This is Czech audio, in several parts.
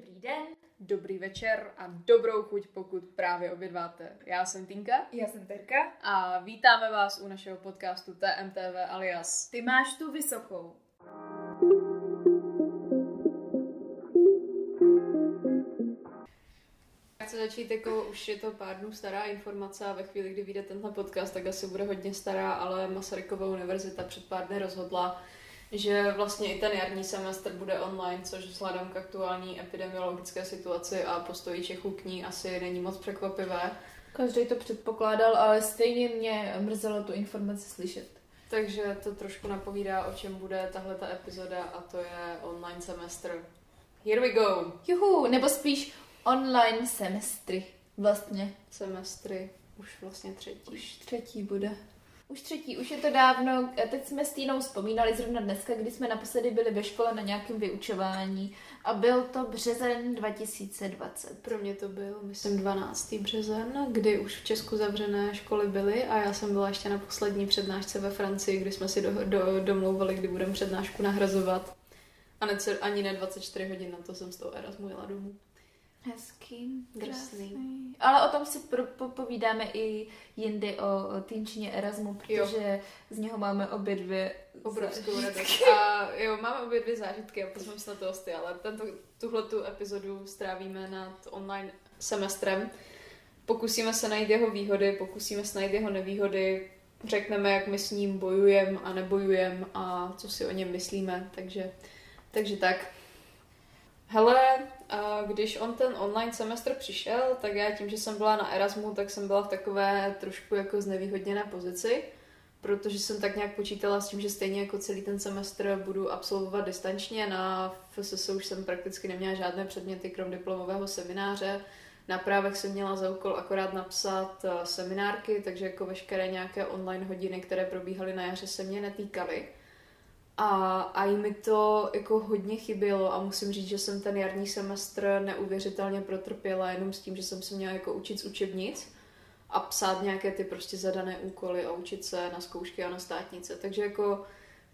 Dobrý den. Dobrý večer a dobrou chuť, pokud právě obědváte. Já jsem Tinka Já jsem Terka. a vítáme vás u našeho podcastu TMTV alias. Ty máš tu vysokou. Chci začít jako, už je to pár dnů stará informace a ve chvíli, kdy vyjde tenhle podcast, tak asi bude hodně stará, ale Masarykova univerzita před pár dny rozhodla, že vlastně i ten jarní semestr bude online, což vzhledem k aktuální epidemiologické situaci a postoji Čechů k ní asi není moc překvapivé. Každý to předpokládal, ale stejně mě mrzelo tu informaci slyšet. Takže to trošku napovídá, o čem bude tahle ta epizoda a to je online semestr. Here we go! Juhu, nebo spíš online semestry vlastně. Semestry, už vlastně třetí. Už třetí bude. Už třetí, už je to dávno. Teď jsme s Týnou vzpomínali zrovna dneska, kdy jsme naposledy byli ve škole na nějakém vyučování a byl to březen 2020. Pro mě to byl, myslím, 12. březen, kdy už v Česku zavřené školy byly a já jsem byla ještě na poslední přednášce ve Francii, kdy jsme si do, do, domlouvali, kdy budeme přednášku nahrazovat. A ne, ani ne 24 hodin, na to jsem z toho Erasmu jela domů. Hezký, Drsný. krásný. Ale o tom si pro, popovídáme i jindy o, o týnčině Erasmu, protože z něho máme obě dvě Obrovskou radost. A jo, máme obě dvě zážitky a pozveme se na to hosty, ale tento, tuhle tu epizodu strávíme nad online semestrem. Pokusíme se najít jeho výhody, pokusíme se najít jeho nevýhody, řekneme, jak my s ním bojujeme a nebojujeme a co si o něm myslíme, takže, takže tak. Hele, a když on ten online semestr přišel, tak já tím, že jsem byla na Erasmu, tak jsem byla v takové trošku jako znevýhodněné pozici, protože jsem tak nějak počítala s tím, že stejně jako celý ten semestr budu absolvovat distančně. Na FSS už jsem prakticky neměla žádné předměty, krom diplomového semináře. Na právech jsem měla za úkol akorát napsat eh, seminárky, takže jako veškeré nějaké online hodiny, které probíhaly na jaře, se mě netýkaly. A, a i mi to jako hodně chybělo a musím říct, že jsem ten jarní semestr neuvěřitelně protrpěla jenom s tím, že jsem se měla jako učit z učebnic a psát nějaké ty prostě zadané úkoly a učit se na zkoušky a na státnice. Takže jako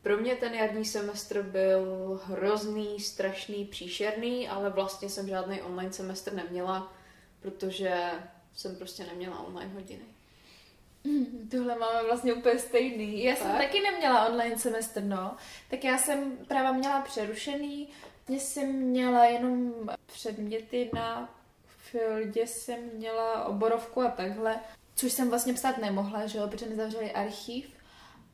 pro mě ten jarní semestr byl hrozný, strašný, příšerný, ale vlastně jsem žádný online semestr neměla, protože jsem prostě neměla online hodiny. Mm, Tohle máme vlastně úplně stejný. Já jsem Tak? taky neměla online semestr, no. Tak já jsem právě měla přerušený. Mě jsem měla jenom předměty na fildě jsem měla oborovku a takhle, což jsem vlastně psát nemohla, že jo, protože mi zavřeli archiv.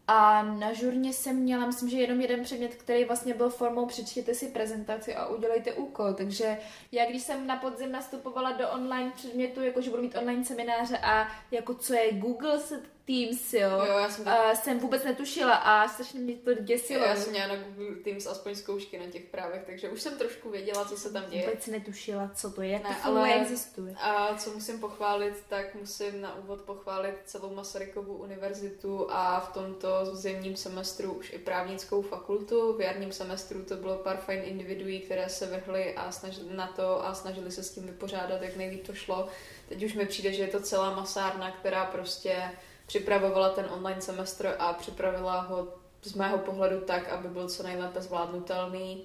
A na žurně jsem měla, myslím, že jenom jeden předmět, který vlastně byl formou přečtěte si prezentaci a udělejte úkol. Takže já, když jsem na podzim nastupovala do online předmětu, jakože budu mít online semináře a jako co je Google Teams, jo, Jo, já jsem a jsem vůbec netušila a strašně mě to děsilo. Já jsem měla na Google Teams aspoň zkoušky na těch právech, takže už jsem trošku věděla, co se tam děje. Vůbec netušila, co to je, Ne, to ale- existuje. A co musím pochválit, tak musím na úvod pochválit celou Masarykovu univerzitu a v tomto zimním semestru už i právnickou fakultu. V jarním semestru to bylo pár fajn individuí, které se vrhly a snažili na to a snažili se s tím vypořádat, jak nejlíp to šlo. Teď už mi přijde, že je to celá masárna, která prostě připravovala ten online semestr a připravila ho z mého pohledu tak, aby byl co nejlépe zvládnutelný.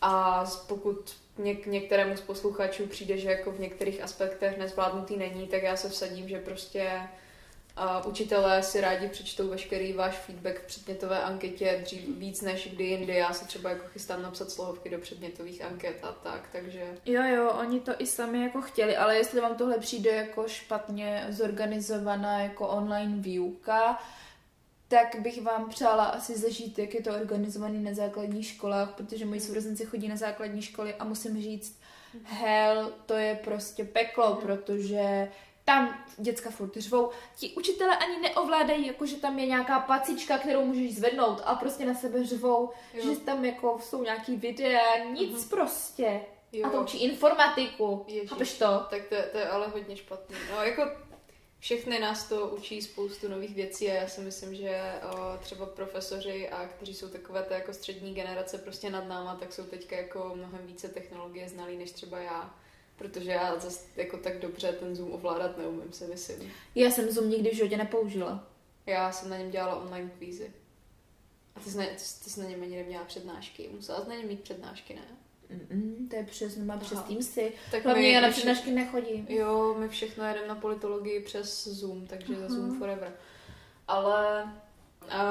A pokud něk- některému z posluchačů přijde, že jako v některých aspektech nezvládnutý není, tak já se vsadím, že prostě uh, učitelé si rádi přečtou veškerý váš feedback v předmětové anketě dřív víc než kdy jindy. Já se třeba jako chystám napsat slohovky do předmětových anket a tak, takže Jo, jo, oni to i sami jako chtěli, ale jestli vám tohle přijde jako špatně zorganizovaná jako online výuka, tak bych vám přála asi zažít, jak je to organizovaný na základních školách, protože moji sourozenci chodí na základní školy a musím říct, hell, to je prostě peklo, Mhm. protože tam děcka furt řvou. Ti učitelé ani neovládají, jako že tam je nějaká pacička, kterou můžeš zvednout a prostě na sebe řvou, Jo. že tam jako jsou nějaký videa, nic Mhm. prostě. jo. A to učí informatiku. Ježiš. Chápeš to? Tak to, je- to je ale hodně špatný. No jako všechny nás to učí spoustu nových věcí a já si myslím, že o, třeba profesoři a kteří jsou takové té jako střední generace prostě nad náma, tak jsou teďka jako mnohem více technologie znalí než třeba já. Protože já zase jako tak dobře ten Zoom ovládat neumím, si myslím. Já jsem Zoom nikdy v životě nepoužila. Já jsem na něm dělala online kvízy. A ty jsi, na, ty, jsi- ty jsi na něm ani neměla přednášky. Musela jsi na něm mít přednášky, ne? Mm, to je přes Zoom přes Aha. Teamsy. Tak Hlavně já na my přednášky nechodím. Jo, my všechno jedeme na politologii přes Zoom, takže Aha. Zoom forever. Ale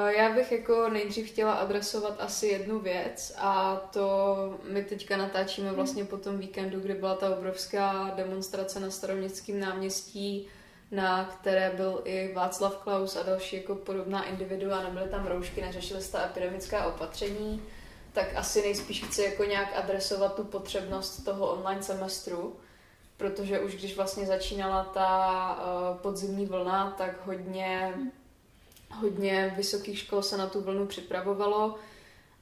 já bych jako nejdřív chtěla adresovat asi jednu věc a to my teďka natáčíme vlastně po tom víkendu, kdy byla ta obrovská demonstrace na staroměstském náměstí, na které byl i Václav Klaus a další jako podobná individua, nebyly tam roušky, neřešily se ta epidemická opatření, tak asi nejspíš chci jako nějak adresovat tu potřebnost toho online semestru, protože už když vlastně začínala ta uh, podzimní vlna, tak hodně, hodně vysokých škol se na tu vlnu připravovalo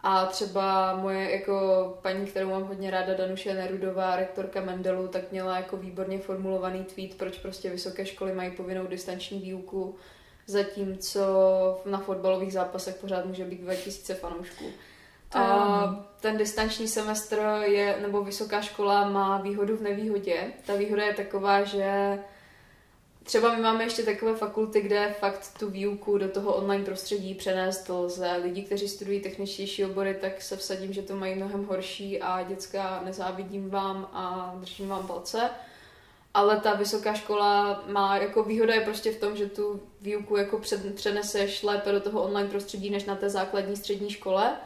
a třeba moje jako paní, kterou mám hodně ráda, Danuše Nerudová, rektorka Mendelu, tak měla jako výborně formulovaný tweet, proč prostě vysoké školy mají povinnou distanční výuku, zatímco na fotbalových zápasech pořád může být 2000 fanoušků. A ten distanční semestr je, nebo vysoká škola má výhodu v nevýhodě. Ta výhoda je taková, že třeba my máme ještě takové fakulty, kde fakt tu výuku do toho online prostředí přenést lze. Lidi, kteří studují techničtější obory, tak se vsadím, že to mají mnohem horší a děcka nezávidím vám a držím vám palce. Ale ta vysoká škola má jako výhoda je prostě v tom, že tu výuku jako před, přeneseš lépe do toho online prostředí než na té základní střední škole.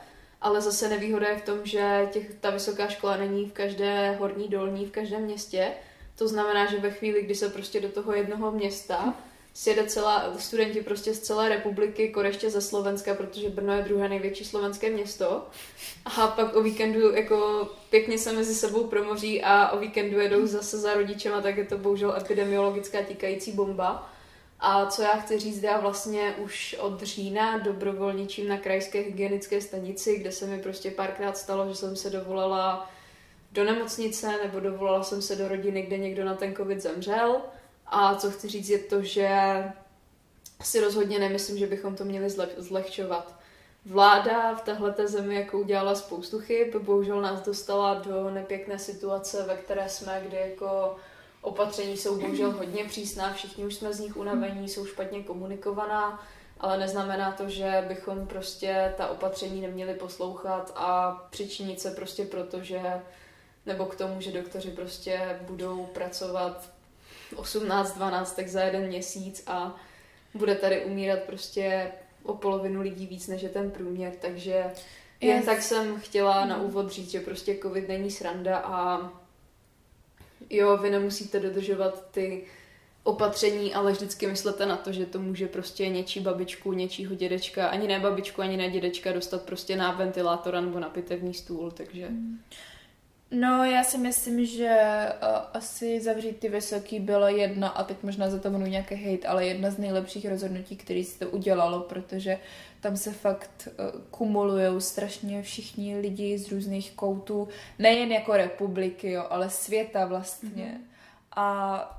Ale zase nevýhoda je v tom, že těch, ta vysoká škola není v každé horní dolní, v každém městě. To znamená, že ve chvíli, kdy se prostě do toho jednoho města sjede celá, studenti prostě z celé republiky, koreště ze Slovenska, protože Brno je druhé největší slovenské město. A pak o víkendu jako pěkně se mezi sebou promoří a o víkendu jedou zase za rodičema, tak je to bohužel epidemiologická tikající bomba. A co já chci říct, já vlastně už od října dobrovolničím na krajské hygienické stanici, kde se mi prostě párkrát stalo, že jsem se dovolala do nemocnice nebo dovolala jsem se do rodiny, kde někdo na ten covid zemřel. A co chci říct je to, že si rozhodně nemyslím, že bychom to měli zle- zlehčovat. Vláda v téhleté zemi jako udělala spoustu chyb, bohužel nás dostala do nepěkné situace, ve které jsme, kdy jako opatření jsou bohužel hodně přísná, všichni už jsme z nich unavení, jsou špatně komunikovaná, ale neznamená to, že bychom prostě ta opatření neměli poslouchat a přičinit se prostě proto, že nebo k tomu, že doktoři prostě budou pracovat 18-12 tak za jeden měsíc a bude tady umírat prostě o polovinu lidí víc než je ten průměr, takže jen Yes. tak jsem chtěla na úvod říct, že prostě covid není sranda a jo, vy nemusíte dodržovat ty opatření, ale vždycky myslete na to, že to může prostě něčí babičku, něčího dědečka, ani ne babičku, ani ne dědečka dostat prostě na ventilátor nebo na pitevní stůl, takže... No, já si myslím, že uh, asi zavřít ty vysoký bylo jedna, a teď možná za to budu nějaký hate, ale jedna z nejlepších rozhodnutí, který se to udělalo, protože tam se fakt uh, kumulují strašně všichni lidi z různých koutů, nejen jako republiky, jo, ale světa vlastně. Mm-hmm. A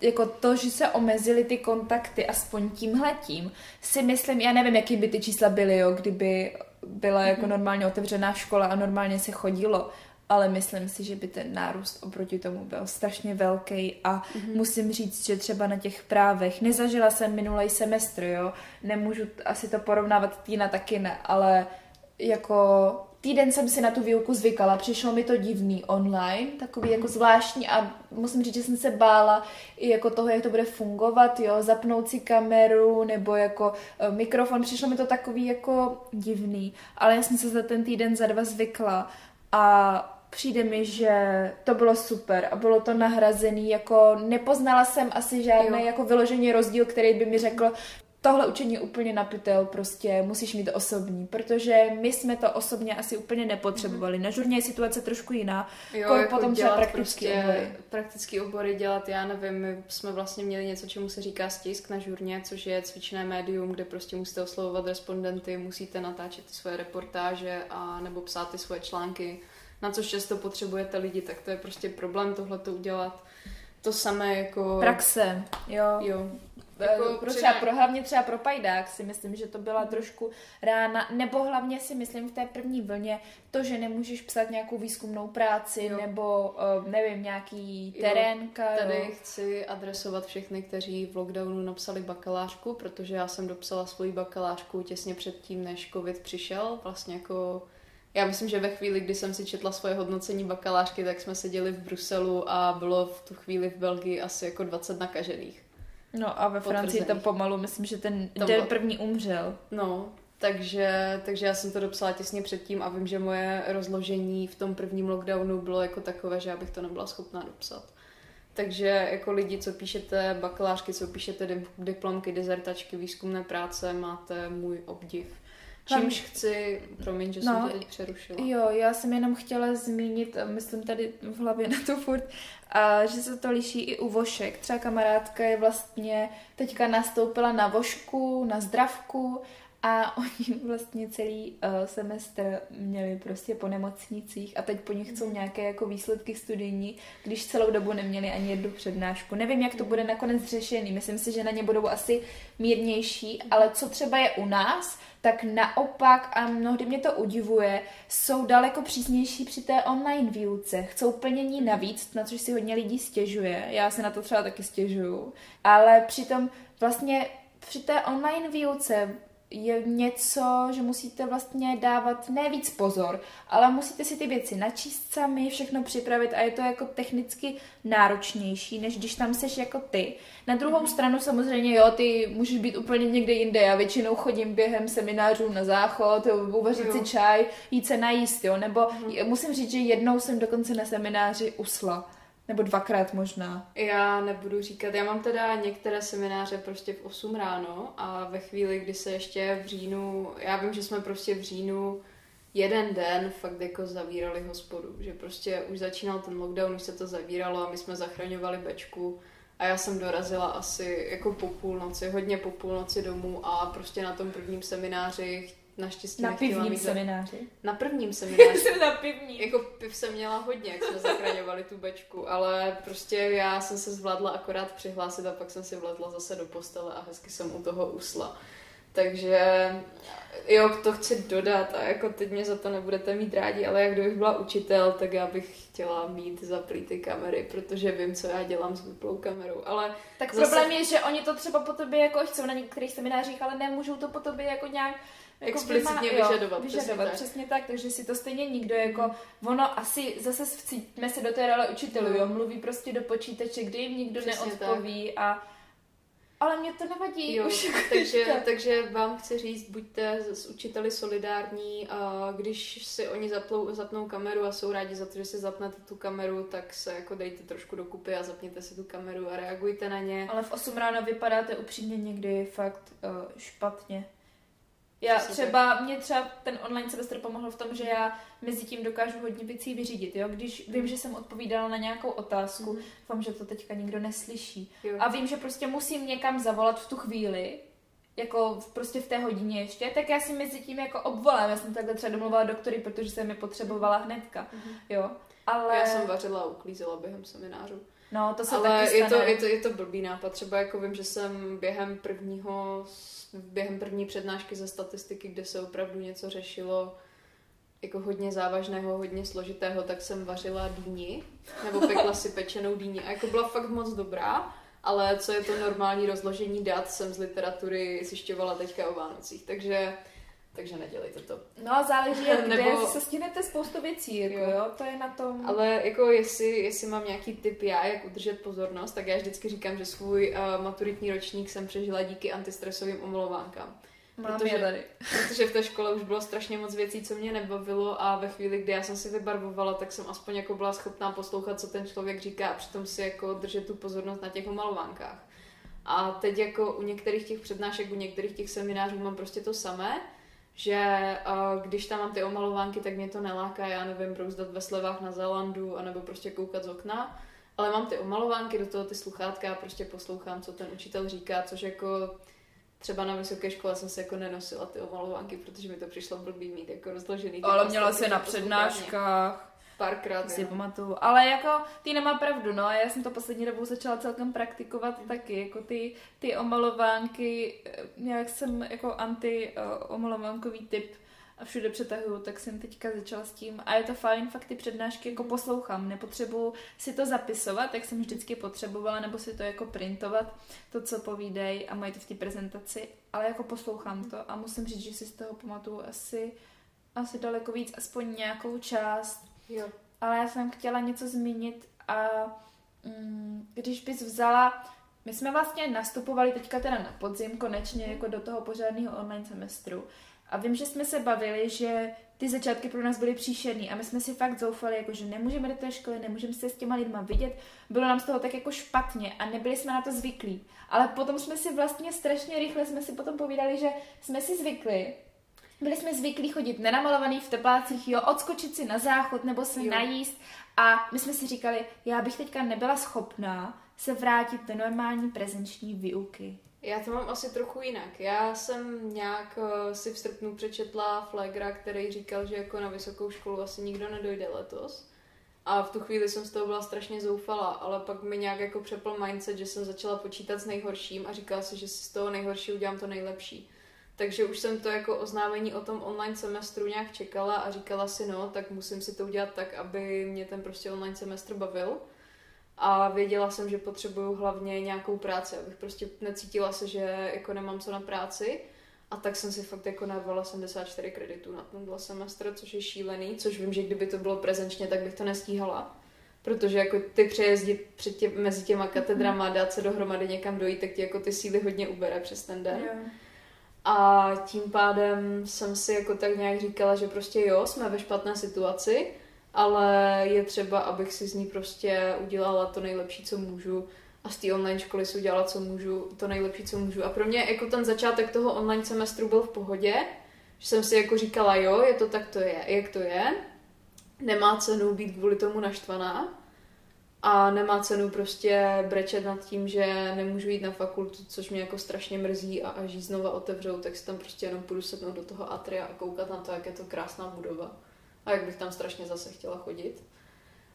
jako to, že se omezily ty kontakty aspoň tímhletím, si myslím, já nevím, jaký by ty čísla byly, jo, kdyby byla jako normálně otevřená škola a normálně se chodilo, ale myslím si, že by ten nárůst oproti tomu byl strašně velký a mm-hmm. musím říct, že třeba na těch právech, nezažila jsem minulý semestr, jo, nemůžu asi to porovnávat, Týna taky ne, ale jako týden jsem si na tu výuku zvykala, přišlo mi to divný online, takový jako zvláštní a musím říct, že jsem se bála i jako toho, jak to bude fungovat, jo, zapnout si kameru nebo jako eh, mikrofon, přišlo mi to takový jako divný, ale já jsem se za ten týden za dva zvykla a přijde mi, že to bylo super a bylo to nahrazený, jako nepoznala jsem asi žádný Jo. jako vyložený rozdíl, který by mi řekl, tohle učení je úplně napitel, prostě musíš mít osobní, protože my jsme to osobně asi úplně nepotřebovali. Na žurně je situace trošku jiná, Jo, Kor jako potom třeba praktický prostě obory. Praktický obory dělat, já nevím, my jsme vlastně měli něco, čemu se říká stisk na žurně, což je cvičné médium, kde prostě musíte oslovovat respondenty, musíte natáčet ty svoje reportáže a nebo psát ty svoje články, na což často potřebujete lidi, tak to je prostě problém tohle to udělat. To samé jako... Praxe, jo. Jo. Jako Jako pro třeba, pro, hlavně třeba pro Pajdák si myslím, že to byla trošku rána, nebo hlavně si myslím v té první vlně to, že nemůžeš psát nějakou výzkumnou práci, Jo. nebo uh, nevím, nějaký Jo, terénka. Tady jo. chci adresovat všechny, kteří v lockdownu napsali bakalářku, protože já jsem dopsala svoji bakalářku těsně předtím, než covid přišel, vlastně jako Já myslím, že ve chvíli, kdy jsem si četla svoje hodnocení bakalářky, tak jsme seděli v Bruselu a bylo v tu chvíli v Belgii asi jako 20 nakažených. No a ve Francii tam pomalu, myslím, že ten Tam den bylo- první umřel. No, takže, takže já jsem to dopsala těsně předtím a vím, že moje rozložení v tom prvním lockdownu bylo jako takové, že já bych to nebyla schopná dopsat. Takže jako lidi, co píšete bakalářky, co píšete dip- diplomky, dizertačky, výzkumné práce, máte můj obdiv. Čímž chci, promiň, že No, jsem to teď přerušila. Jo, já jsem jenom chtěla zmínit, a myslím tady v hlavě na to furt, a že se to liší i u vošek. Třeba kamarádka je vlastně teďka nastoupila na vošku, na zdravku a oni vlastně celý uh, semestr měli prostě po nemocnicích a teď po nich chcou nějaké jako výsledky studijní, když celou dobu neměli ani jednu přednášku. Nevím, jak to bude nakonec řešený. Myslím si, že na ně budou asi mírnější, ale co třeba je u nás, tak naopak, a mnohdy mě to udivuje, jsou daleko přísnější při té online výuce. Chcou plnění navíc, na což si hodně lidí stěžuje. Já se na to třeba taky stěžuju. Ale přitom vlastně při té online výuce je něco, že musíte vlastně dávat ne víc pozor, ale musíte si ty věci načíst sami, všechno připravit a je to jako technicky náročnější, než když tam seš jako ty. Na druhou mm-hmm. stranu samozřejmě, jo, ty můžeš být úplně někde jinde. Já většinou chodím během seminářů na záchod, uvařit si čaj, jít se najíst, jo, nebo mm-hmm. musím říct, že jednou jsem dokonce na semináři usla. Nebo dvakrát možná. Já nebudu říkat, já mám teda některé semináře prostě v 8 ráno a ve chvíli, kdy se ještě v říjnu, já vím, že jsme prostě v říjnu jeden den fakt jako zavírali hospodu, že prostě už začínal ten lockdown, už se to zavíralo a my jsme zachraňovali bečku a já jsem dorazila asi jako po půlnoci, hodně po půlnoci domů a prostě na tom prvním semináři naštěstí Na pivním mít semináři. Na prvním semináři. jsem na pivní. Jako piv jsem měla hodně, jak jsme zachraňovali tu bečku, ale prostě já jsem se zvládla akorát přihlásit a pak jsem si vlezla zase do postele a hezky jsem u toho usla. Takže jo, to chci dodat a jako teď mě za to nebudete mít rádi, ale jak kdybych byla učitel, tak já bych chtěla mít zaplý ty kamery, protože vím, co já dělám s vyplou kamerou, ale Tak Zase- problém je, že oni to třeba po tobě jako chcou na některých seminářích, ale nemůžou to po tobě jako nějak jako Explicitně vyma- jo, vyžadovat, přesně vyžadovat tak. přesně tak, takže si to stejně nikdo jako, ono asi zase vcítíme se do té role učitelů, jo, mluví prostě do počítače, kdy jim nikdo Přesně neodpoví a ale mě to nevadí Jo, už jako takže, takže vám chci říct, buďte s učiteli solidární a když si oni zaplou, zapnou kameru a jsou rádi za to, že si zapnete tu kameru, tak se jako dejte trošku dokupy a zapněte si tu kameru a reagujte na ně. Ale v 8 ráno vypadáte upřímně někdy fakt uh, špatně. Já třeba, mě třeba ten online semestr pomohl v tom, že já mezi tím dokážu hodně věcí vyřídit, jo? Když vím, že jsem odpovídala na nějakou otázku, Mhm. doufám, že to teďka nikdo neslyší. Jo. A vím, že prostě musím někam zavolat v tu chvíli, jako prostě v té hodině ještě, tak já si mezi tím jako obvolám. Já jsem takhle třeba domluvila doktory, protože jsem je potřebovala hnedka, jo. Ale, Já jsem vařila a uklízela během seminářů. No, to se Ale taky je to, je, to, je to blbý nápad. Třeba jako vím, že jsem během prvního, během první přednášky ze statistiky, kde se opravdu něco řešilo jako hodně závažného, hodně složitého, tak jsem vařila dýni, nebo pekla si pečenou dýni. A jako byla fakt moc dobrá, ale co je to normální rozložení dat, jsem z literatury zjišťovala teďka o Vánocích. Takže, takže nedělejte to. No a záleží, jak kde Nebo- se stihnete spoustu věcí, jako Jo. jo. to je na tom... Ale jako jestli, jestli mám nějaký tip já, jak udržet pozornost, tak já vždycky říkám, že svůj uh, maturitní ročník jsem přežila díky antistresovým omlouvánkám. Mám protože- tady. Protože v té škole už bylo strašně moc věcí, co mě nebavilo a ve chvíli, kdy já jsem si vybarvovala, tak jsem aspoň jako byla schopná poslouchat, co ten člověk říká a přitom si jako držet tu pozornost na těch omalovánkách. A teď jako u některých těch přednášek, u některých těch seminářů mám prostě to samé, že uh, když tam mám ty omalovánky, tak mě to neláká, já nevím, brouzdat ve slevách na Zelandu, anebo prostě koukat z okna, ale mám ty omalovánky, do toho ty sluchátka a prostě poslouchám, co ten učitel říká, což jako třeba na vysoké škole jsem se jako nenosila ty omalovánky, protože mi to přišlo blbý mít jako rozložený. Ale měla se na přednáškách, Párkrát, si pamatuju. Ale jako, ty nemá pravdu, no. Já jsem to poslední dobou začala celkem praktikovat taky. Jako ty, ty omalovánky, eh, jak jsem jako anti uh, omalovánkový typ a všude přetahuju, tak jsem teďka začala s tím. A je to fajn, fakt ty přednášky jako poslouchám. Nepotřebuju si to zapisovat, jak jsem vždycky potřebovala, nebo si to jako printovat, to, co povídej a mají to v té prezentaci, ale jako poslouchám to a musím říct, že si z toho pamatuju asi asi daleko víc, aspoň nějakou část. Jo. Ale já jsem chtěla něco zmínit a mm, když bys vzala, my jsme vlastně nastupovali teďka teda na podzim konečně jako do toho pořádného online semestru a vím, že jsme se bavili, že ty začátky pro nás byly příšerný a my jsme si fakt zoufali, jako že nemůžeme do té školy, nemůžeme se s těma lidma vidět, bylo nám z toho tak jako špatně a nebyli jsme na to zvyklí. Ale potom jsme si vlastně strašně rychle jsme si potom povídali, že jsme si zvykli, byli jsme zvyklí chodit nenamalovaný v teplácích, jo, odskočit si na záchod nebo se Jo. najíst a my jsme si říkali, já bych teďka nebyla schopná se vrátit do normální prezenční výuky. Já to mám asi trochu jinak. Já jsem nějak eh, si v srpnu přečetla Flagra, který říkal, že jako na vysokou školu asi nikdo nedojde letos. A v tu chvíli jsem z toho byla strašně zoufala, ale pak mi nějak jako přepl mindset, že jsem začala počítat s nejhorším a říkala si, že si z toho nejhorší udělám to nejlepší. Takže už jsem to jako oznámení o tom online semestru nějak čekala a říkala si, no, tak musím si to udělat tak, aby mě ten prostě online semestr bavil. A věděla jsem, že potřebuju hlavně nějakou práci, abych prostě necítila se, že jako nemám co na práci. A tak jsem si fakt jako narvala 74 kreditů na tenhle semestr, což je šílený, což vím, že kdyby to bylo prezenčně, tak bych to nestíhala. Protože jako ty přejezdy před tě, mezi těma katedrama, dát se dohromady někam dojít, tak ti jako ty síly hodně ubere přes ten den. Jo. A tím pádem jsem si jako tak nějak říkala, že prostě jo, jsme ve špatné situaci, ale je třeba, abych si z ní prostě udělala to nejlepší, co můžu a z té online školy si udělala, co můžu, to nejlepší, co můžu. A pro mě jako ten začátek toho online semestru byl v pohodě, že jsem si jako říkala, jo, je to tak, to je, jak to je. Nemá cenu být kvůli tomu naštvaná a nemá cenu prostě brečet nad tím, že nemůžu jít na fakultu, což mě jako strašně mrzí a až ji znova otevřou, tak si tam prostě jenom půjdu sednout do toho atria a koukat na to, jak je to krásná budova a jak bych tam strašně zase chtěla chodit.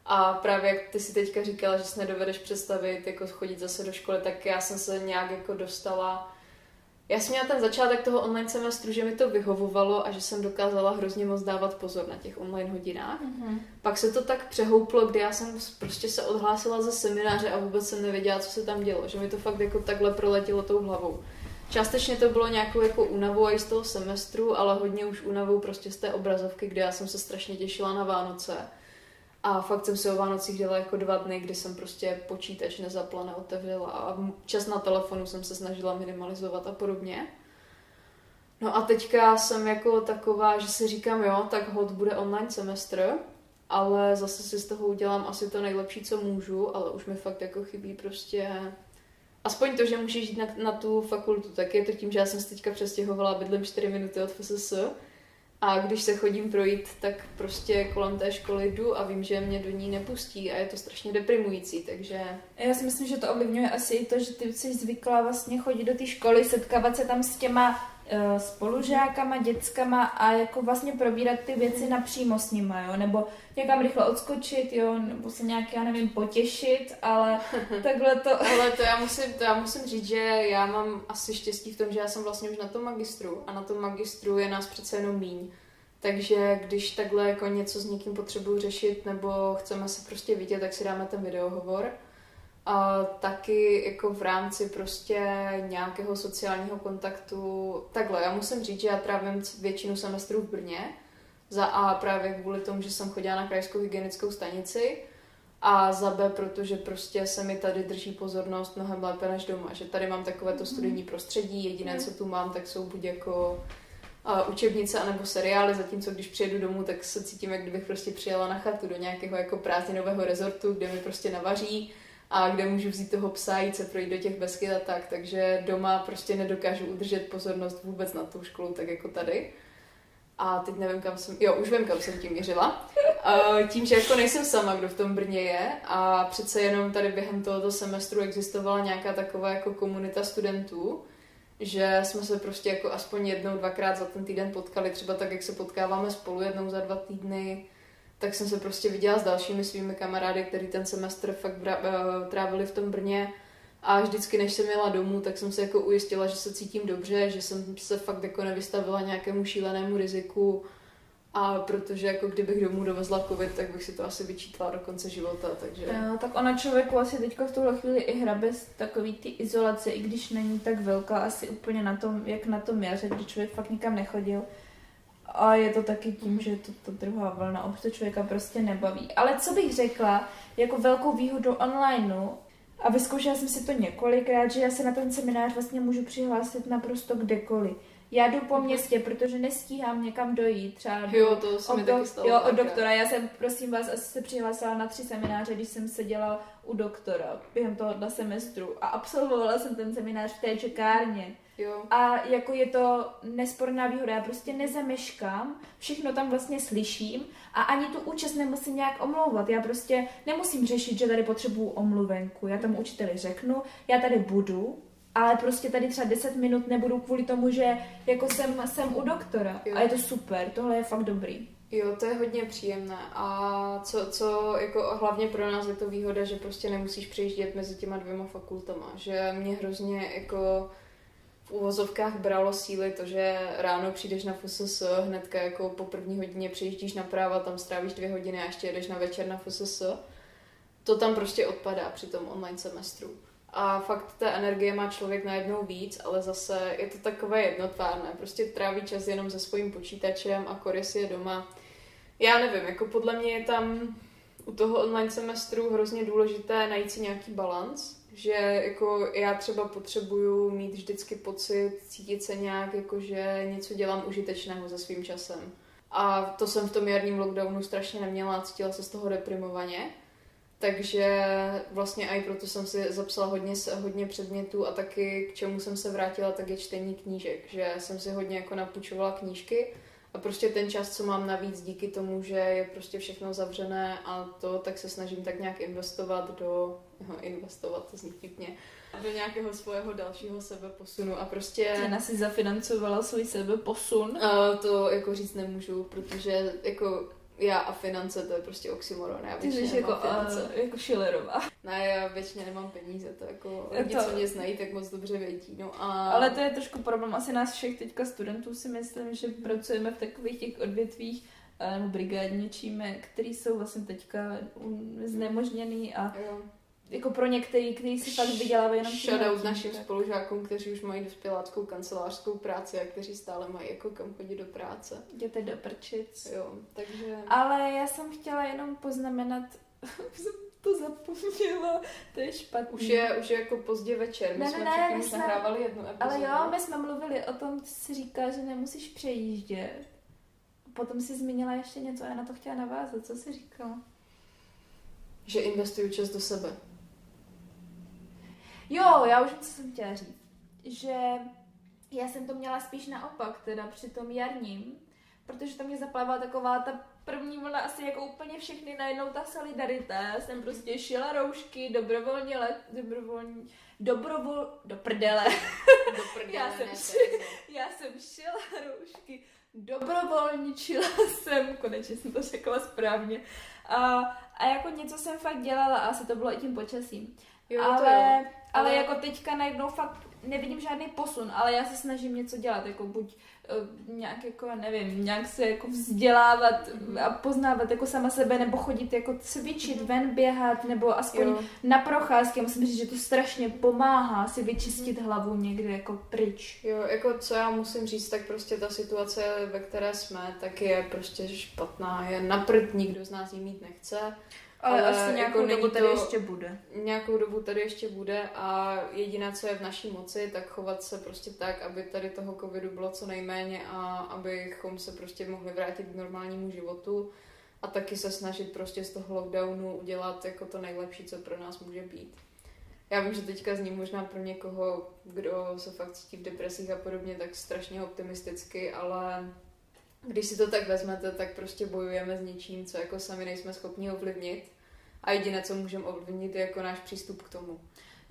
A právě jak ty si teďka říkala, že si nedovedeš představit jako chodit zase do školy, tak já jsem se nějak jako dostala já jsem měla ten začátek toho online semestru, že mi to vyhovovalo a že jsem dokázala hrozně moc dávat pozor na těch online hodinách. Mhm. Pak se to tak přehouplo, kdy já jsem prostě se odhlásila ze semináře a vůbec jsem nevěděla, co se tam dělo. Že mi to fakt jako takhle proletělo tou hlavou. Částečně to bylo nějakou jako únavou i z toho semestru, ale hodně už únavou prostě z té obrazovky, kde já jsem se strašně těšila na Vánoce. A fakt jsem si o Vánocích dělala jako dva dny, kdy jsem prostě počítač nezapla, neotevřela a čas na telefonu jsem se snažila minimalizovat a podobně. No a teďka jsem jako taková, že si říkám, jo, tak hod bude online semestr, ale zase si z toho udělám asi to nejlepší, co můžu, ale už mi fakt jako chybí prostě aspoň to, že můžeš jít na, na tu fakultu, tak je to tím, že já jsem se teďka přestěhovala, bydlím 4 minuty od FSS a když se chodím projít, tak prostě kolem té školy jdu a vím, že mě do ní nepustí a je to strašně deprimující, takže Já si myslím, že to ovlivňuje asi i to, že ty jsi zvyklá vlastně chodit do té školy, setkávat se tam s těma spolužákama, dětskama a jako vlastně probírat ty věci napřímo s nima, jo, nebo někam rychle odskočit, jo, nebo se nějak, já nevím, potěšit, ale takhle to... Ale to já, musím, to já musím říct, že já mám asi štěstí v tom, že já jsem vlastně už na tom magistru a na tom magistru je nás přece jenom míň. Takže když takhle jako něco s někým potřebuju řešit nebo chceme se prostě vidět, tak si dáme ten videohovor. A taky jako v rámci prostě nějakého sociálního kontaktu. Takhle, já musím říct, že já trávím většinu semestru v Brně. Za A právě kvůli tomu, že jsem chodila na krajskou hygienickou stanici a za B, protože prostě se mi tady drží pozornost mnohem lépe než doma. Že tady mám takové to studijní prostředí, jediné, co tu mám, tak jsou buď jako uh, učebnice anebo seriály, zatímco když přijedu domů, tak se cítím, jak kdybych prostě přijela na chatu do nějakého jako prázdninového rezortu, kde mi prostě navaří a kde můžu vzít toho psa, jít se projít do těch beskyt a tak, takže doma prostě nedokážu udržet pozornost vůbec na tu školu, tak jako tady. A teď nevím, kam jsem, jo, už vím, kam jsem tím mířila. Uh, tím, že jako nejsem sama, kdo v tom Brně je a přece jenom tady během tohoto semestru existovala nějaká taková jako komunita studentů, že jsme se prostě jako aspoň jednou, dvakrát za ten týden potkali, třeba tak, jak se potkáváme spolu jednou za dva týdny, tak jsem se prostě viděla s dalšími svými kamarády, kteří ten semestr fakt bra- eh, trávili v tom Brně a vždycky, než jsem jela domů, tak jsem se jako ujistila, že se cítím dobře, že jsem se fakt jako nevystavila nějakému šílenému riziku a protože jako kdybych domů dovezla covid, tak bych si to asi vyčítala do konce života, takže... Jo, tak ona člověku asi teďka v tuhle chvíli i hrabe z takový ty izolace, i když není tak velká, asi úplně na tom, jak na tom jaře, kdy člověk fakt nikam nechodil. A je to taky tím, že to, to druhá vlna už to člověka prostě nebaví. Ale co bych řekla, jako velkou výhodu onlineu, a vyzkoušela jsem si to několikrát, že já se na ten seminář vlastně můžu přihlásit naprosto kdekoliv. Já jdu po městě, protože nestíhám někam dojít. Třeba Jo, to se mi od, taky do, stalo. jo, od doktora. Já jsem, prosím vás, asi se přihlásila na tři semináře, když jsem seděla u doktora během tohohle semestru a absolvovala jsem ten seminář v té čekárně. Jo. A jako je to nesporná výhoda, já prostě nezameškám, všechno tam vlastně slyším a ani tu účast nemusím nějak omlouvat. Já prostě nemusím řešit, že tady potřebuju omluvenku. Já tomu učiteli řeknu, já tady budu, ale prostě tady třeba 10 minut nebudu kvůli tomu, že jako jsem, jsem u doktora. Jo. A je to super, tohle je fakt dobrý. Jo, to je hodně příjemné. A co, co jako hlavně pro nás je to výhoda, že prostě nemusíš přejíždět mezi těma dvěma fakultama. Že mě hrozně jako v uvozovkách bralo síly to, že ráno přijdeš na FSS, hnedka jako po první hodině přejíždíš na práva, tam strávíš dvě hodiny a ještě jedeš na večer na FSS. To tam prostě odpadá při tom online semestru. A fakt té energie má člověk najednou víc, ale zase je to takové jednotvárné. Prostě tráví čas jenom se svým počítačem a Koris je doma. Já nevím, jako podle mě je tam u toho online semestru hrozně důležité najít si nějaký balans, že jako já třeba potřebuju mít vždycky pocit, cítit se nějak, jako že něco dělám užitečného se svým časem. A to jsem v tom jarním lockdownu strašně neměla cítila se z toho deprimovaně. Takže vlastně i proto jsem si zapsala hodně, hodně předmětů a taky k čemu jsem se vrátila, tak je čtení knížek. Že jsem si hodně jako napůjčovala knížky a prostě ten čas, co mám navíc díky tomu, že je prostě všechno zavřené a to, tak se snažím tak nějak investovat do, no, investovat, to zní vtipně, do nějakého svého dalšího sebeposunu a prostě... Cena si zafinancovala svůj sebe posun. A to jako říct nemůžu, protože jako já a finance to je prostě oxymoron. Já Ty jsi jako, finance. uh, jako Schillerová. Ne, já většině nemám peníze, to jako lidi, to- co mě znají, tak moc dobře vědí. No a... Ale to je trošku problém asi nás všech teďka studentů si myslím, že pracujeme v takových těch odvětvích eh, nebo brigádničíme, který jsou vlastně teďka znemožněný a Jo. Jako pro některý, kteří si fakt vydělávají jenom Shoutout letím, našim tak- spolužákům, kteří už mají dospěláckou kancelářskou práci a kteří stále mají jako kam chodit do práce. Jděte do prčic. Jo, takže... Ale já jsem chtěla jenom poznamenat, jsem to zapomněla, to je špatný. Už je, už je jako pozdě večer, my Ne, ne, jsme ne, předtím jsme- nahrávali jednu epizodu. Ale jo, my jsme mluvili o tom, ty jsi říkala, že nemusíš přejíždět. Potom si zmínila ještě něco a já na to chtěla navázat. Co jsi říkala? Že investuju čas do sebe. Jo, já už co jsem chtěla říct. Že já jsem to měla spíš naopak, teda při tom jarním, protože to mě zaplavila taková ta první vlna, asi jako úplně všechny najednou ta solidarita. Já jsem prostě šila roušky, dobrovolně let, dobrovolně, dobrovol, do prdele. Do prdele, Já jsem Terezo. Já jsem šila roušky, dobrovolničila jsem, konečně jsem to řekla správně. A, a jako něco jsem fakt dělala a asi to bylo i tím počasím. Jo, to ale, jo. ale, Ale- jako teďka najednou fakt nevidím žádný posun, ale já se snažím něco dělat, jako buď uh, nějak jako, nevím, nějak se jako vzdělávat a poznávat jako sama sebe, nebo chodit jako cvičit, ven běhat, nebo aspoň Jo. na procházky. Musím říct, že to strašně pomáhá si vyčistit Mhm. hlavu někde jako pryč. Jo, jako co já musím říct, tak prostě ta situace, ve které jsme, tak je prostě špatná. Je na prd, nikdo z nás ji mít nechce. Ale, Ale ale asi jako nějakou není dobu tady to- ještě bude. Nějakou dobu tady ještě bude a jediné, co je v naší moci, tak chovat se prostě tak, aby tady toho covidu bylo co nejméně a abychom se prostě mohli vrátit k normálnímu životu a taky se snažit prostě z toho lockdownu udělat jako to nejlepší, co pro nás může být. Já vím, že teďka zní možná pro někoho, kdo se fakt cítí v depresích a podobně, tak strašně optimisticky, ale když si to tak vezmete, tak prostě bojujeme s něčím, co jako sami nejsme schopni ovlivnit. A jediné, co můžeme ovlivnit, je jako náš přístup k tomu.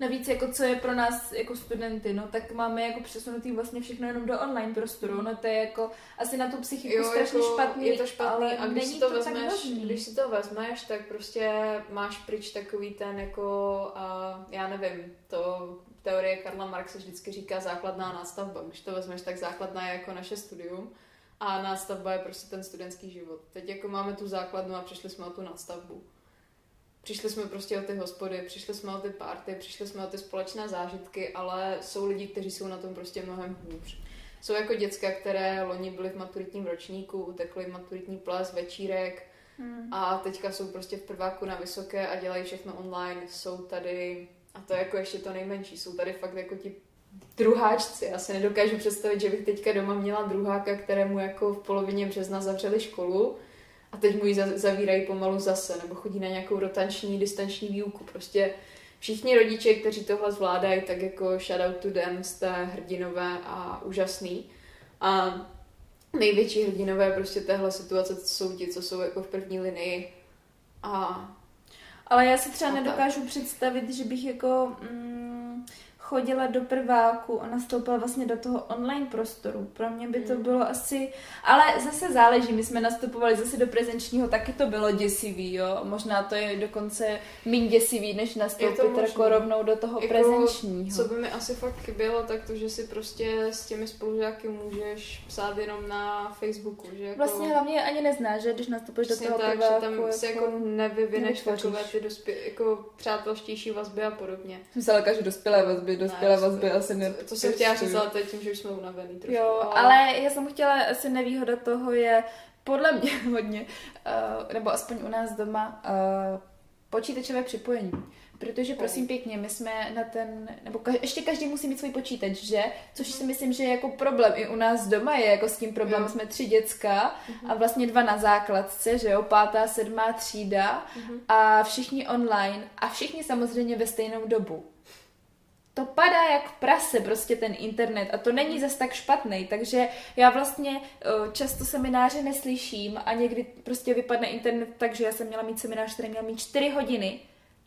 Navíc, jako co je pro nás jako studenty, no tak máme jako přesunutý vlastně všechno jenom do online prostoru, no to je jako asi na tu psychiku jo, strašně jako špatný, je to špatný ale a když si to, to vezmeš, když si to vezmeš, tak prostě máš pryč takový ten jako, a já nevím, to teorie Karla Marxe vždycky říká základná nástavba. Když to vezmeš, tak základná je jako naše studium a nástavba je prostě ten studentský život. Teď jako máme tu základnu a přišli jsme o tu nadstavbu. Přišli jsme prostě o ty hospody, přišli jsme o ty party, přišli jsme o ty společné zážitky, ale jsou lidi, kteří jsou na tom prostě mnohem hůř. Jsou jako děcka, které loni byly v maturitním ročníku, utekly maturitní ples, večírek hmm. a teďka jsou prostě v prváku na vysoké a dělají všechno online. Jsou tady, a to je jako ještě to nejmenší, jsou tady fakt jako ti druháčci. Já si nedokážu představit, že bych teďka doma měla druháka, kterému jako v polovině března zavřeli školu a teď mu ji zavírají pomalu zase, nebo chodí na nějakou rotační, distanční výuku. Prostě všichni rodiče, kteří tohle zvládají, tak jako shout out to them, jste hrdinové a úžasný. A největší hrdinové prostě téhle situace jsou ti, co jsou jako v první linii. A ale já si třeba nedokážu představit, že bych jako mm, chodila do prváku a nastoupila vlastně do toho online prostoru. Pro mě by to hmm. bylo asi, ale zase záleží, my jsme nastupovali zase do prezenčního, taky to bylo děsivý, jo. Možná to je dokonce méně děsivý, než nastoupit jako rovnou do toho jako, prezenčního. Co by mi asi fakt chybělo, tak to, že si prostě s těmi spolužáky můžeš psát jenom na Facebooku, že jako... Vlastně hlavně ani neznáš, že když nastupuješ do toho tak, prváku, že tam jako, si jako nevyvineš takové ty dospě- jako přátelštější vazby a podobně. Myslela, že dospělé vazby, dospělé ne, vazby asi ne. To, to jsem chtěla říct, ale to je tím, že už jsme unavený trošku. Jo, ale... ale já jsem chtěla, asi nevýhoda toho je podle mě hodně, uh, nebo aspoň u nás doma, uh, počítačové připojení. Protože prosím pěkně, my jsme na ten, nebo ka, ještě každý musí mít svůj počítač, že? Což si myslím, že je jako problém i u nás doma je jako s tím problém. Jo. Jsme tři děcka a vlastně dva na základce, že jo, pátá, sedmá třída a všichni online a všichni samozřejmě ve stejnou dobu to padá jak v prase, prostě ten internet a to není zas tak špatný, takže já vlastně často semináře neslyším a někdy prostě vypadne internet tak, že já jsem měla mít seminář, který měl mít 4 hodiny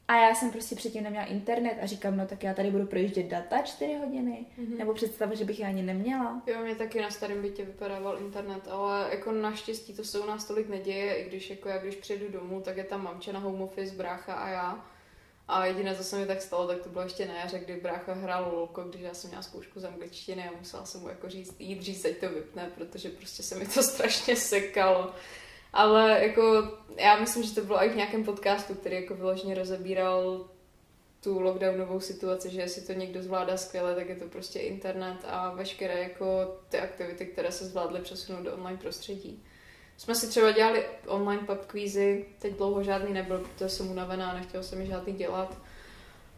a já jsem prostě předtím neměla internet a říkám, no tak já tady budu projíždět data 4 hodiny, mm-hmm. nebo představa, že bych je ani neměla. Jo, mě taky na starém bytě vypadával internet, ale jako naštěstí to se u nás tolik neděje, i když jako já když přijedu domů, tak je tam mamče na home office, brácha a já a jediné, co se mi tak stalo, tak to bylo ještě na jaře, kdy brácha hrál lolko, když já jsem měla zkoušku z angličtiny a musela jsem mu jako říct, jít říct, ať to vypne, protože prostě se mi to strašně sekalo. Ale jako já myslím, že to bylo i v nějakém podcastu, který jako vyloženě rozebíral tu lockdownovou situaci, že jestli to někdo zvládá skvěle, tak je to prostě internet a veškeré jako ty aktivity, které se zvládly přesunout do online prostředí jsme si třeba dělali online pub kvízy, teď dlouho žádný nebyl, protože jsem unavená a nechtěla jsem mi žádný dělat.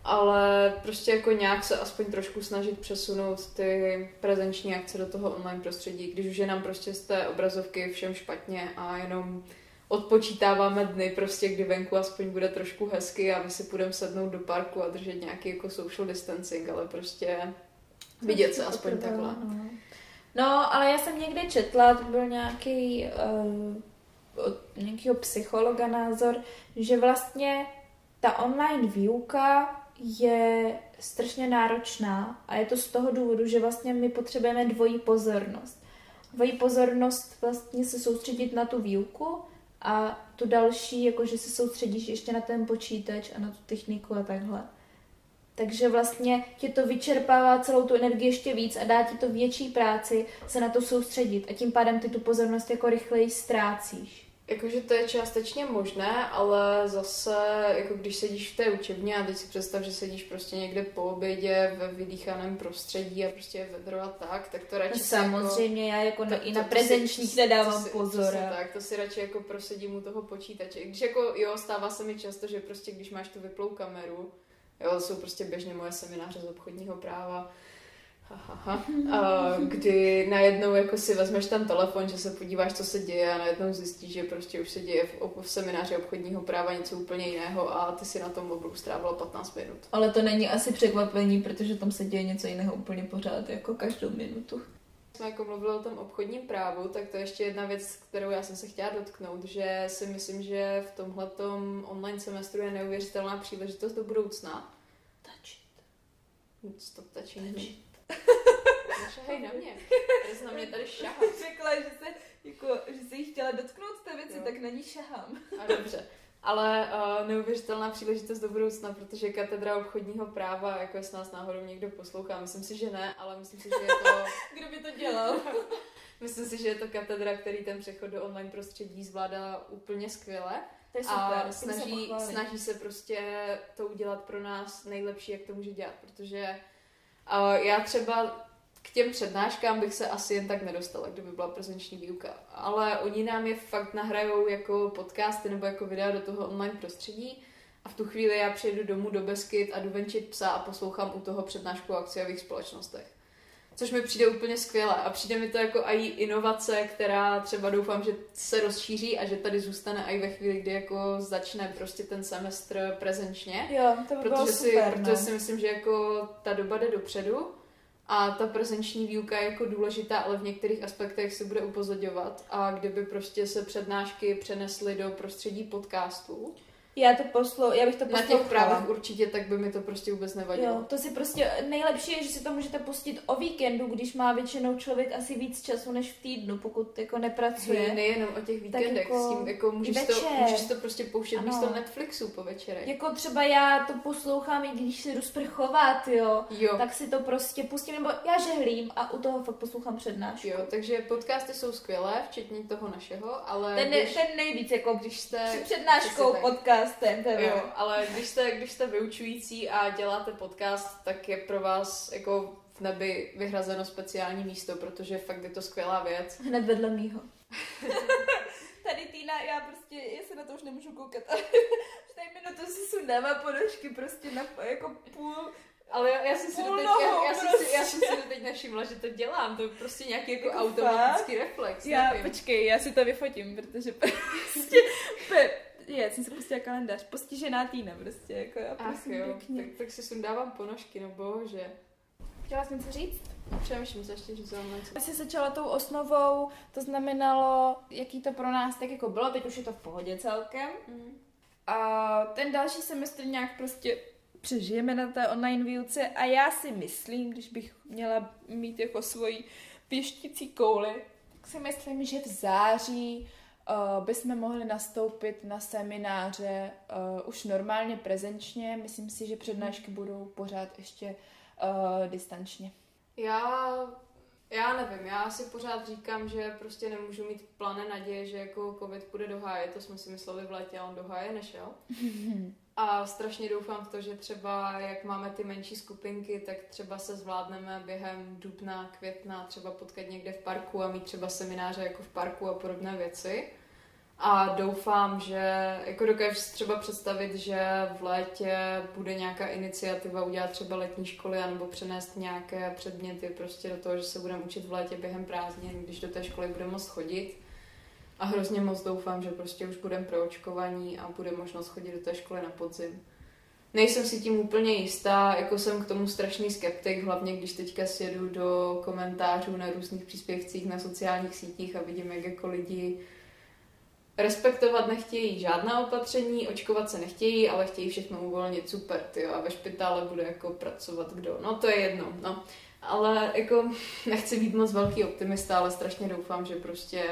Ale prostě jako nějak se aspoň trošku snažit přesunout ty prezenční akce do toho online prostředí, když už je nám prostě z té obrazovky všem špatně a jenom odpočítáváme dny prostě, kdy venku aspoň bude trošku hezky a my si půjdeme sednout do parku a držet nějaký jako social distancing, ale prostě vidět se aspoň takhle. No. No, ale já jsem někde četla, to byl nějaký uh, od nějakého psychologa názor, že vlastně ta online výuka je strašně náročná a je to z toho důvodu, že vlastně my potřebujeme dvojí pozornost. Dvojí pozornost vlastně se soustředit na tu výuku a tu další, jakože se soustředíš ještě na ten počítač a na tu techniku a takhle. Takže vlastně tě to vyčerpává celou tu energii ještě víc a dá ti to větší práci se na to soustředit a tím pádem ty tu pozornost jako rychleji ztrácíš. Jakože to je částečně možné, ale zase, jako když sedíš v té učebně a teď si představ, že sedíš prostě někde po obědě ve vydýchaném prostředí a prostě je vedro a tak, tak to radši no, Samozřejmě, jako, já jako na, i na prezenčních nedávám to si, pozor. To tak, to si radši jako prosedím u toho počítače. Když jako, jo, stává se mi často, že prostě když máš tu vyplou kameru, Jo, jsou prostě běžně moje semináře z obchodního práva, ha, a kdy najednou jako si vezmeš ten telefon, že se podíváš, co se děje a najednou zjistíš, že prostě už se děje v, v semináři obchodního práva něco úplně jiného a ty si na tom mobilu strávila 15 minut. Ale to není asi překvapení, protože tam se děje něco jiného úplně pořád, jako každou minutu. Jsme jako mluvili o tom obchodním právu, tak to je ještě jedna věc, kterou já jsem se chtěla dotknout, že si myslím, že v tomhle online semestru je neuvěřitelná příležitost do budoucna, Stop touching me. Nešahej na mě. Tady na mě tady šahá. Řekla, že se, jako, že se jí chtěla dotknout té věci, jo. tak na ní šahám. A dobře. Ale uh, neuvěřitelná příležitost do budoucna, protože katedra obchodního práva, jako jestli nás náhodou někdo poslouchá, myslím si, že ne, ale myslím si, že je to... Kdo by to? Myslím si, že je to katedra, který ten přechod do online prostředí zvládá úplně skvěle. To je super, a snaží, se snaží se prostě to udělat pro nás nejlepší, jak to může dělat, protože uh, já třeba k těm přednáškám bych se asi jen tak nedostala, kdyby byla prezenční výuka. Ale oni nám je fakt nahrajou jako podcasty nebo jako videa do toho online prostředí. A v tu chvíli já přijedu domů do Beskyt a jdu venčit psa a poslouchám u toho přednášku o akciových společnostech. Což mi přijde úplně skvěle a přijde mi to jako i inovace, která třeba doufám, že se rozšíří a že tady zůstane i ve chvíli, kdy jako začne prostě ten semestr prezenčně. Jo, to by protože bylo si, super, protože no. si myslím, že jako ta doba jde dopředu a ta prezenční výuka je jako důležitá, ale v některých aspektech se bude upozorňovat a kdyby prostě se přednášky přenesly do prostředí podcastů, Já to poslou, já bych to na poslouchala. těch právech určitě, tak by mi to prostě vůbec nevadilo. Jo, to si prostě, nejlepší je, že si to můžete pustit o víkendu, když má většinou člověk asi víc času než v týdnu, pokud jako nepracuje. Hej, nejenom o těch víkendech, jako s tím jako můžeš, i to, večer. můžeš to prostě pouštět Ano. místo Netflixu po večerech. Jako třeba já to poslouchám, i když se jdu sprchovat, jo, Jo, tak si to prostě pustím, nebo já žehlím a u toho fakt poslouchám přednášku. jo, takže podcasty jsou skvělé, včetně toho našeho, ale Ten, když, ten nejvíc, jako když jste... před přednáškou, tak. Podcastem, to Jo, ale když jste, když jste vyučující a děláte podcast, tak je pro vás jako v nebi vyhrazeno speciální místo, protože fakt je to skvělá věc. Hned vedle mýho. Tady Týna, já prostě, já se na to už nemůžu koukat, už tady minutu si sundává ponožky prostě na jako půl. Ale já, já jsem si doteď, nohou já, já, jsem si, já jsem prostě. si doteď nevšimla, že to dělám. To je prostě nějaký jako, Jako automatický reflex. Já, nevím. počkej, já si to vyfotím, protože prostě, je, jsem si pustila kalendář, postižená Týna prostě, jako já Ach prosím jo, pěkně. tak, tak si sundávám ponožky, no bože. Chtěla jsem něco říct? Přemýšlím, co ještě říct vám něco. Když jsi začala tou osnovou, to znamenalo, jaký to pro nás tak jako bylo, teď už je to v pohodě celkem. Mm. A ten další semestr nějak prostě přežijeme na té online výuce a já si myslím, když bych měla mít jako svoji pěštící kouli, tak si myslím, že v září uh, bychom mohli nastoupit na semináře uh, už normálně prezenčně. Myslím si, že přednášky budou pořád ještě uh, distančně. Já, já nevím, já si pořád říkám, že prostě nemůžu mít plané naděje, že jako covid půjde do háje, to jsme si mysleli v létě a on do háje nešel. A strašně doufám v to, že třeba jak máme ty menší skupinky, tak třeba se zvládneme během dubna, května třeba potkat někde v parku a mít třeba semináře jako v parku a podobné věci. A doufám, že jako dokážu si třeba představit, že v létě bude nějaká iniciativa udělat třeba letní školy anebo přenést nějaké předměty prostě do toho, že se budeme učit v létě během prázdnin, když do té školy budeme moct chodit. A hrozně moc doufám, že prostě už budeme proočkovaní a bude možnost chodit do té školy na podzim. Nejsem si tím úplně jistá, jako jsem k tomu strašný skeptik, hlavně když teďka sjedu do komentářů na různých příspěvcích na sociálních sítích a vidím, jak jako lidi respektovat nechtějí žádná opatření, očkovat se nechtějí, ale chtějí všechno uvolnit, super, ty a ve špitále bude jako pracovat kdo. No to je jedno, no. Ale jako nechci být moc velký optimista, ale strašně doufám, že prostě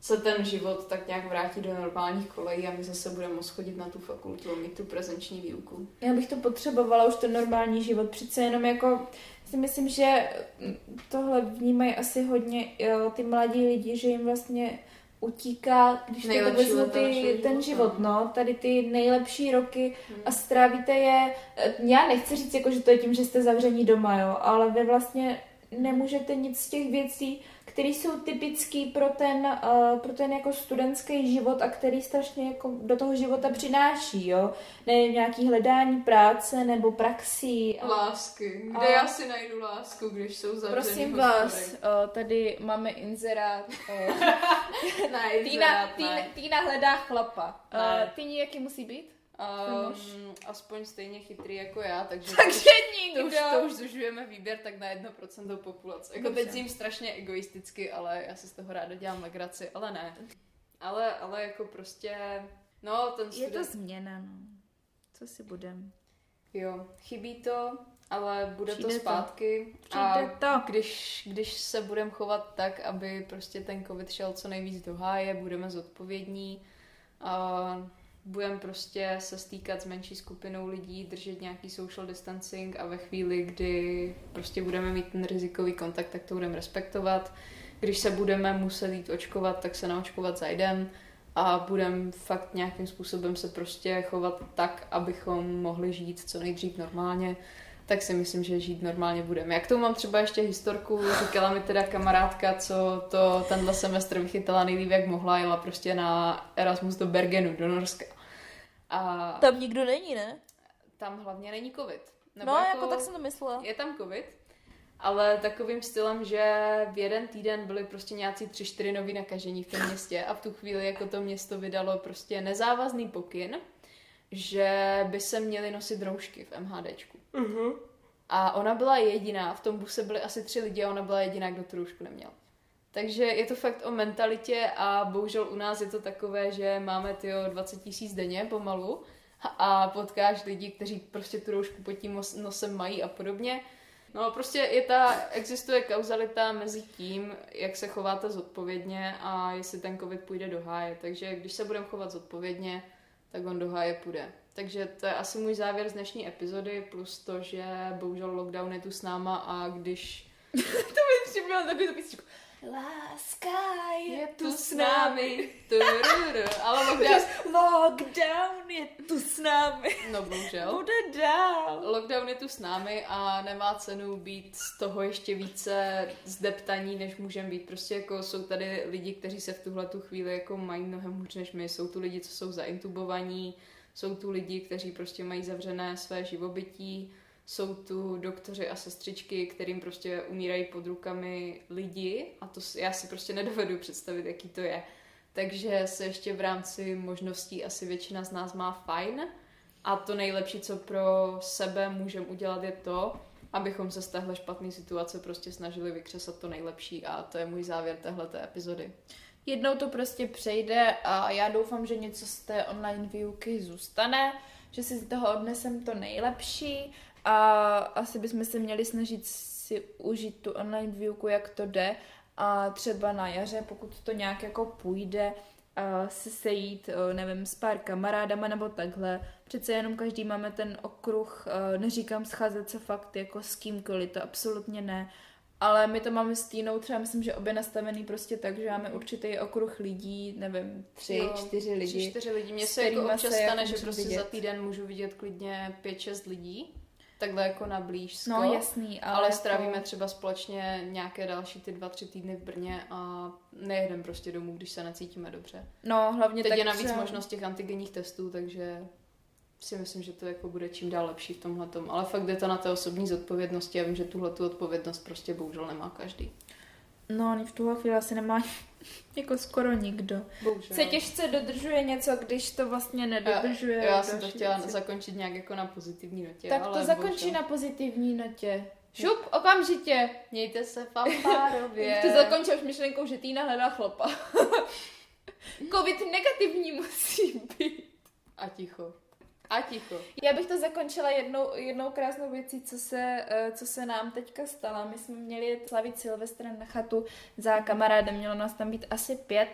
se ten život tak nějak vrátí do normálních kolejí a my zase budeme moct chodit na tu fakultu a mít tu prezenční výuku. Já bych to potřebovala už ten normální život. Přece jenom jako si myslím, že tohle vnímají asi hodně jo, ty mladí lidi, že jim vlastně utíká, když to vezmu ty, ten život, no, tady ty nejlepší roky Hmm. a strávíte je, já nechci říct, jako, že to je tím, že jste zavření doma, jo, ale vy vlastně nemůžete nic z těch věcí, které jsou typické pro ten, uh, pro ten jako studentský život a který strašně jako do toho života přináší, jo. Ne nějaký hledání práce nebo praxí. Lásky. Kde A- já si najdu lásku, když jsou zavřený Prosím hospody? vás, uh, tady máme inzerát. Uh, Ne, Týna, inzerát, Týna, ne. Týna hledá chlapa. Ne. Uh, Týni jaký musí být? Um, aspoň stejně chytrý jako já, takže, Takže to, už, nikdo. to už zužujeme výběr tak na 1% populace. Jako Dobře. teď zním strašně egoisticky, ale já si z toho ráda dělám legraci, ale ne. Ale, ale jako prostě, no ten Je student, to změna, no. Co si budem? jo, chybí to, ale bude Přijde to to. zpátky. Přijde a to. Když, když se budeme chovat tak, aby prostě ten covid šel co nejvíc do háje, budeme zodpovědní, a budeme prostě se stýkat s menší skupinou lidí, držet nějaký social distancing a ve chvíli, kdy prostě budeme mít ten rizikový kontakt, tak to budeme respektovat. Když se budeme muset jít očkovat, tak se naočkovat zajdem a budeme fakt nějakým způsobem se prostě chovat tak, abychom mohli žít co nejdřív normálně. Tak si myslím, že žít normálně budeme. Jak to mám třeba ještě historku, říkala mi teda kamarádka, co to tenhle semestr vychytala nejlíp, jak mohla, jela prostě na Erasmus do Bergenu, do Norska. A Tam nikdo není, ne? tam hlavně není covid. no, jako... jako tak jsem to myslela. Je tam covid, ale takovým stylem, že v jeden týden byly prostě nějací tři, čtyři noví nakažení v tom městě a v tu chvíli jako to město vydalo prostě nezávazný pokyn, že by se měly nosit roušky v MHDčku. Uh-huh. A ona byla jediná, v tom buse byly asi tři lidi a ona byla jediná, kdo tu roušku neměl. Takže je to fakt o mentalitě a bohužel u nás je to takové, že máme ty 20 tisíc denně pomalu a potkáš lidi, kteří prostě tu roušku pod tím nosem mají a podobně. No prostě je ta, existuje kauzalita mezi tím, jak se chováte zodpovědně a jestli ten covid půjde do háje. Takže když se budeme chovat zodpovědně, tak on do háje půjde. Takže to je asi můj závěr z dnešní epizody, plus to, že bohužel lockdown je tu s náma a když... to mi připomněla takový to písničku. Láska je tu s námi. Ale lockdown... Lockdown je tu s námi. No bohužel. Bude dál. Lockdown je tu s námi a nemá cenu být z toho ještě více zdeptaní, než můžeme být. Prostě jako jsou tady lidi, kteří se v tuhle tu chvíli jako mají mnohem hůř než my. Jsou tu lidi, co jsou zaintubovaní, jsou tu lidi, kteří prostě mají zavřené své živobytí, jsou tu doktoři a sestřičky, kterým prostě umírají pod rukami lidi a to já si prostě nedovedu představit, jaký to je. Takže se ještě v rámci možností asi většina z nás má fajn a to nejlepší, co pro sebe můžeme udělat, je to, abychom se z téhle špatné situace prostě snažili vykřesat to nejlepší a to je můj závěr téhleté epizody. Jednou to prostě přejde a já doufám, že něco z té online výuky zůstane, že si z toho odnesem to nejlepší a asi bychom se měli snažit si užít tu online výuku, jak to jde a třeba na jaře, pokud to nějak jako půjde, se sejít, nevím, s pár kamarádama nebo takhle. Přece jenom každý máme ten okruh, neříkám scházet se fakt jako s kýmkoliv, to absolutně ne, ale my to máme s Týnou třeba, myslím, že obě nastavený prostě tak, že máme určitý okruh lidí, nevím, tři, jo, čtyři lidi. Tři, čtyři lidi. Mně se jako občas stane, že prostě vidět. za týden můžu vidět klidně pět, šest lidí takhle jako na blížsko. No jasný, ale, ale jako... strávíme třeba společně nějaké další ty dva, tři týdny v Brně a nejedeme prostě domů, když se necítíme dobře. No, hlavně Teď tak je navíc třeba... možnost těch antigenních testů, takže si myslím, že to jako bude čím dál lepší v tomhle tom. Ale fakt je to na té osobní zodpovědnosti a vím, že tuhle tu odpovědnost prostě bohužel nemá každý. No, ani v tuhle chvíli asi nemá jako skoro nikdo. Bohužel. Se těžce dodržuje něco, když to vlastně nedodržuje. Já, já jsem to chtěla věci. zakončit nějak jako na pozitivní notě. Tak ale to zakončí bohužel. na pozitivní notě. Šup, okamžitě. Mějte se fanfárově. to zakončil už myšlenkou, že Týna hledá chlapa. Covid negativní musí být. A ticho. A ticho. Já bych to zakončila jednou, jednou krásnou věcí, co se, eh, co se nám teďka stala. My jsme měli slavit Silvestra na chatu za kamarádem, mělo nás tam být asi pět.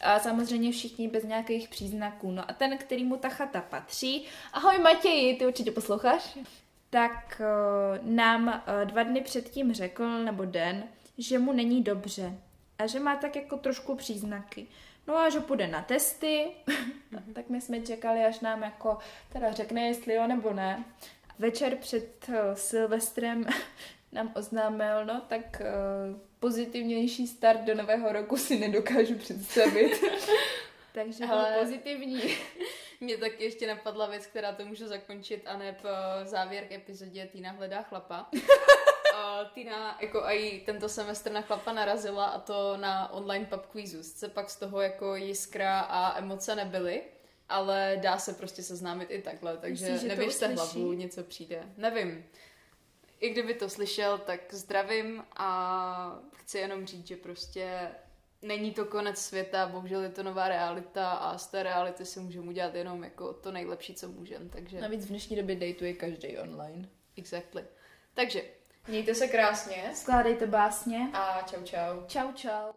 A samozřejmě všichni bez nějakých příznaků. No a ten, který mu ta chata patří, ahoj Matěji, ty určitě posloucháš? Tak uh, nám uh, dva dny předtím řekl, nebo den, že mu není dobře a že má tak jako trošku příznaky. No a že půjde na testy, tak my jsme čekali, až nám jako teda řekne, jestli jo nebo ne. Večer před uh, Silvestrem nám oznámil, no tak uh, pozitivnější start do nového roku si nedokážu představit. Takže Ale... pozitivní. Mě taky ještě napadla věc, která to může zakončit a ne po závěr k epizodě Týna hledá chlapa. Tina jako i tento semestr na chlapa narazila a to na online pub quizu. Se pak z toho jako jiskra a emoce nebyly, ale dá se prostě seznámit i takhle, takže Myslíš, nevěřte hlavu, něco přijde. Nevím. I kdyby to slyšel, tak zdravím a chci jenom říct, že prostě není to konec světa, bohužel je to nová realita a z té reality si můžeme udělat jenom jako to nejlepší, co můžeme. Takže... Navíc v dnešní době dejtuje každý online. Exactly. Takže Mějte se krásně. Skládejte básně. A čau čau. Čau čau.